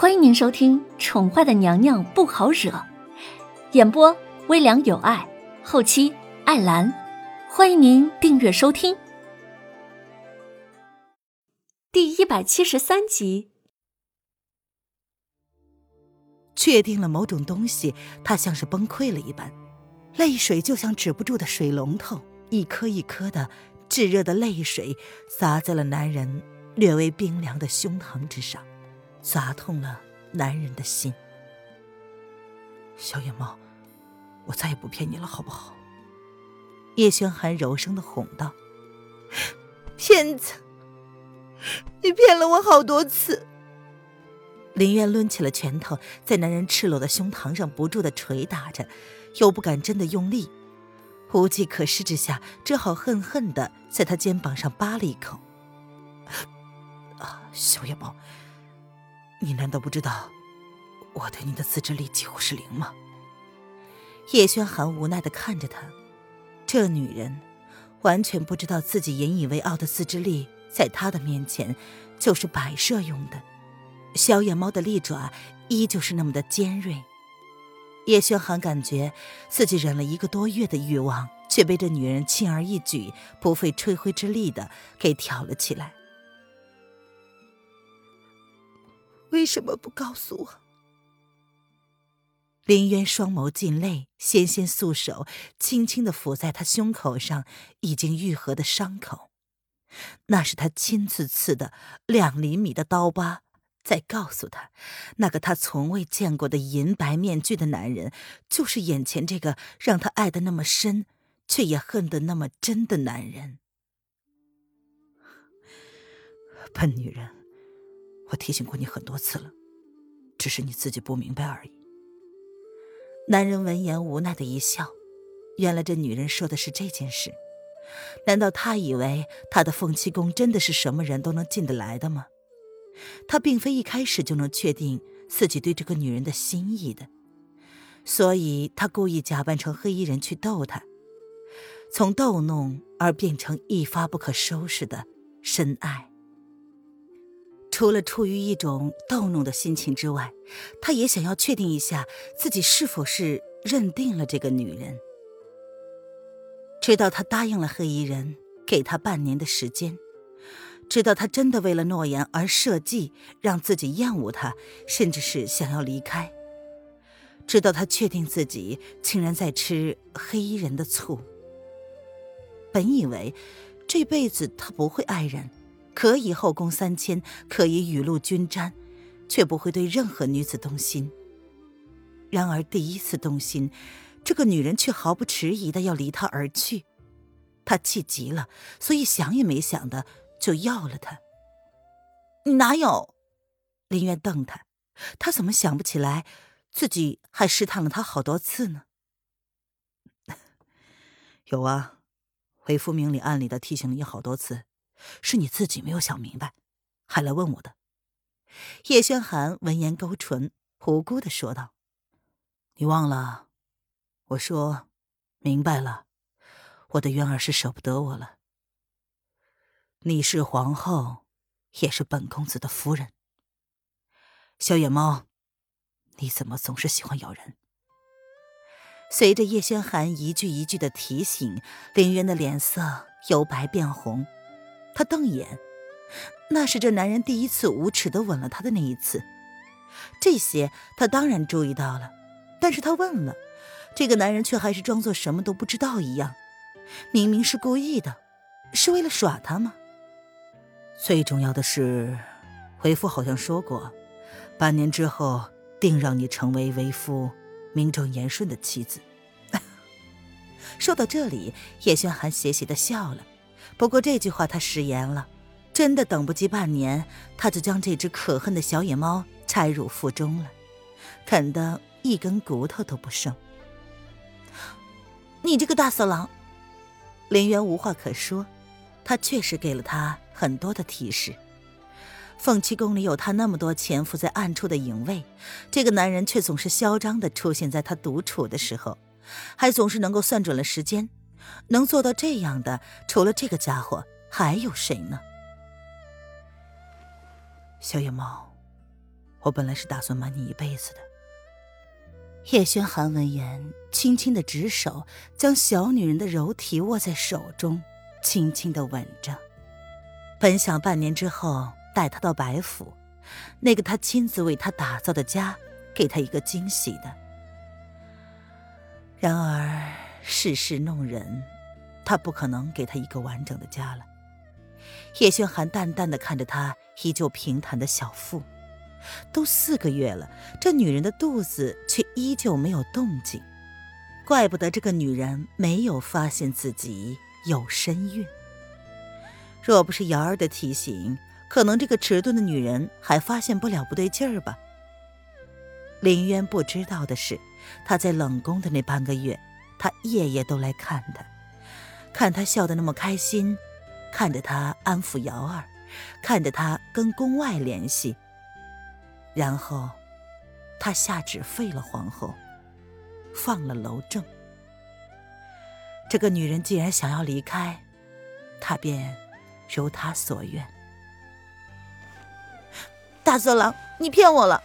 欢迎您收听《宠坏的娘娘不好惹》，演播微凉有爱，后期艾兰。欢迎您订阅收听。第一百七十三集，确定了某种东西，他像是崩溃了一般，泪水就像止不住的水龙头，一颗一颗的炙热的泪水洒在了男人略微冰凉的胸膛之上。砸痛了男人的心。小野猫，我再也不骗你了，好不好？叶轩寒柔声的哄道：“骗子，你骗了我好多次。”林渊抡起了拳头，在男人赤裸的胸膛上不住的捶打着，又不敢真的用力，无计可施之下，只好恨恨的在他肩膀上扒了一口。啊，小野猫。你难道不知道，我对你的自制力几乎是零吗？叶轩寒无奈的看着他，这女人完全不知道自己引以为傲的自制力，在他的面前就是摆设用的。小野猫的利爪依旧是那么的尖锐。叶轩寒感觉自己忍了一个多月的欲望，却被这女人轻而易举、不费吹灰之力的给挑了起来。为什么不告诉我？林渊双眸尽泪，纤纤素手轻轻的抚在他胸口上已经愈合的伤口，那是他亲自刺的两厘米的刀疤，在告诉他，那个他从未见过的银白面具的男人，就是眼前这个让他爱的那么深，却也恨得那么真的男人。笨女人。我提醒过你很多次了，只是你自己不明白而已。男人闻言无奈的一笑，原来这女人说的是这件事。难道他以为他的凤栖宫真的是什么人都能进得来的吗？他并非一开始就能确定自己对这个女人的心意的，所以他故意假扮成黑衣人去逗她，从逗弄而变成一发不可收拾的深爱。除了出于一种逗弄的心情之外，他也想要确定一下自己是否是认定了这个女人。直到他答应了黑衣人，给他半年的时间；直到他真的为了诺言而设计让自己厌恶他，甚至是想要离开；直到他确定自己竟然在吃黑衣人的醋。本以为这辈子他不会爱人。可以后宫三千，可以雨露均沾，却不会对任何女子动心。然而第一次动心，这个女人却毫不迟疑的要离他而去。他气急了，所以想也没想的就要了她。你哪有？林渊瞪他，他怎么想不起来自己还试探了他好多次呢？有啊，回复明里暗里的提醒你好多次。是你自己没有想明白，还来问我的。叶轩寒闻言勾唇，无辜的说道：“你忘了，我说明白了，我的渊儿是舍不得我了。你是皇后，也是本公子的夫人。小野猫，你怎么总是喜欢咬人？”随着叶轩寒一句一句的提醒，凌渊的脸色由白变红。他瞪眼，那是这男人第一次无耻的吻了他的那一次。这些他当然注意到了，但是他问了，这个男人却还是装作什么都不知道一样。明明是故意的，是为了耍他吗？最重要的是，为夫好像说过，半年之后定让你成为为夫名正言顺的妻子。说到这里，叶轩寒邪邪的笑了。不过这句话他食言了，真的等不及半年，他就将这只可恨的小野猫拆入腹中了，啃得一根骨头都不剩。你这个大色狼！林渊无话可说，他确实给了他很多的提示。凤栖宫里有他那么多潜伏在暗处的影卫，这个男人却总是嚣张的出现在他独处的时候，还总是能够算准了时间。能做到这样的，除了这个家伙，还有谁呢？小野猫，我本来是打算瞒你一辈子的。叶轩寒闻言，轻轻的执手，将小女人的柔体握在手中，轻轻的吻着。本想半年之后带她到白府，那个他亲自为她打造的家，给她一个惊喜的。然而世事弄人，他不可能给她一个完整的家了。叶轩寒淡淡的看着她依旧平坦的小腹。都四个月了，这女人的肚子却依旧没有动静，怪不得这个女人没有发现自己有身孕。若不是瑶儿的提醒，可能这个迟钝的女人还发现不了不对劲儿吧。林渊不知道的是，他在冷宫的那半个月，他夜夜都来看她，看她笑得那么开心，看着她安抚瑶儿，看着她跟宫外联系。然后，他下旨废了皇后，放了娄正。这个女人既然想要离开，他便如他所愿。大色狼，你骗我了！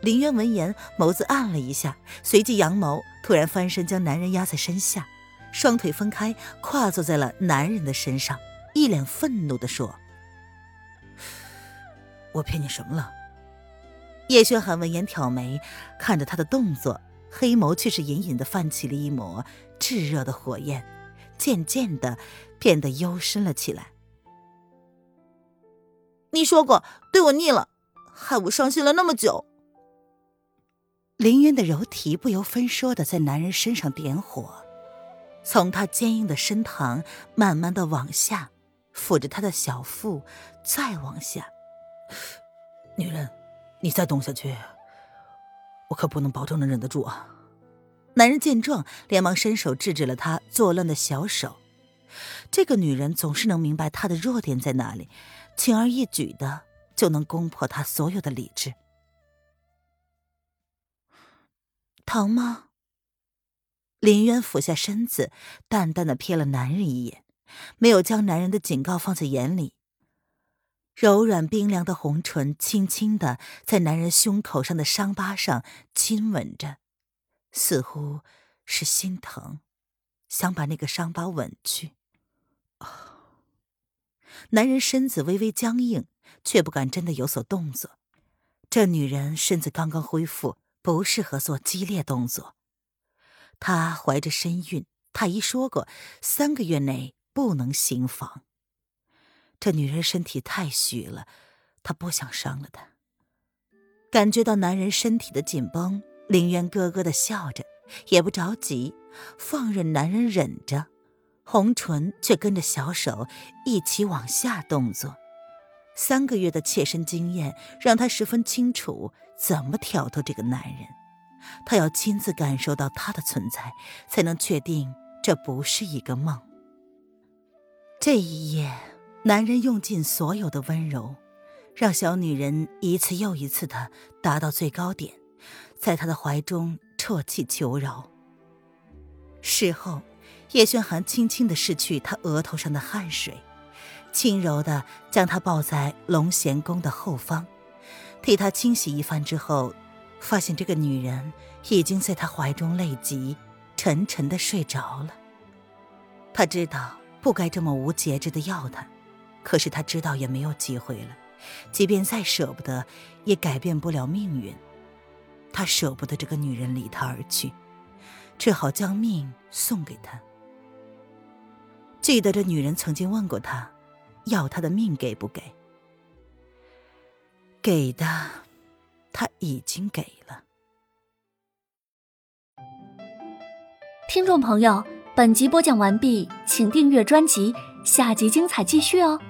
林渊闻言，眸子暗了一下，随即扬眸，突然翻身将男人压在身下，双腿分开，跨坐在了男人的身上，一脸愤怒的说：“我骗你什么了？”叶轩寒闻言挑眉，看着他的动作，黑眸却是隐隐的泛起了一抹炙热的火焰，渐渐的变得幽深了起来。你说过对我腻了，害我伤心了那么久。林渊的柔体不由分说的在男人身上点火，从他坚硬的身膛慢慢的往下，抚着他的小腹，再往下，女人。你再动下去，我可不能保证能忍得住啊！男人见状，连忙伸手制止了他作乱的小手。这个女人总是能明白他的弱点在哪里，轻而易举的就能攻破他所有的理智。疼吗？林渊俯下身子，淡淡的瞥了男人一眼，没有将男人的警告放在眼里。柔软冰凉的红唇轻轻的在男人胸口上的伤疤上亲吻着，似乎是心疼，想把那个伤疤吻去。男人身子微微僵硬，却不敢真的有所动作。这女人身子刚刚恢复，不适合做激烈动作。她怀着身孕，太医说过，三个月内不能行房。这女人身体太虚了，他不想伤了她。感觉到男人身体的紧绷，凌渊咯咯的笑着，也不着急，放任男人忍着，红唇却跟着小手一起往下动作。三个月的切身经验让他十分清楚怎么挑逗这个男人，他要亲自感受到他的存在，才能确定这不是一个梦。这一夜。男人用尽所有的温柔，让小女人一次又一次的达到最高点，在他的怀中啜泣求饶。事后，叶轩寒轻轻的拭去他额头上的汗水，轻柔的将她抱在龙贤宫的后方，替她清洗一番之后，发现这个女人已经在他怀中累极，沉沉的睡着了。他知道不该这么无节制的要她。可是他知道也没有机会了，即便再舍不得，也改变不了命运。他舍不得这个女人离他而去，只好将命送给他。记得这女人曾经问过他，要他的命给不给？给的，他已经给了。听众朋友，本集播讲完毕，请订阅专辑，下集精彩继续哦。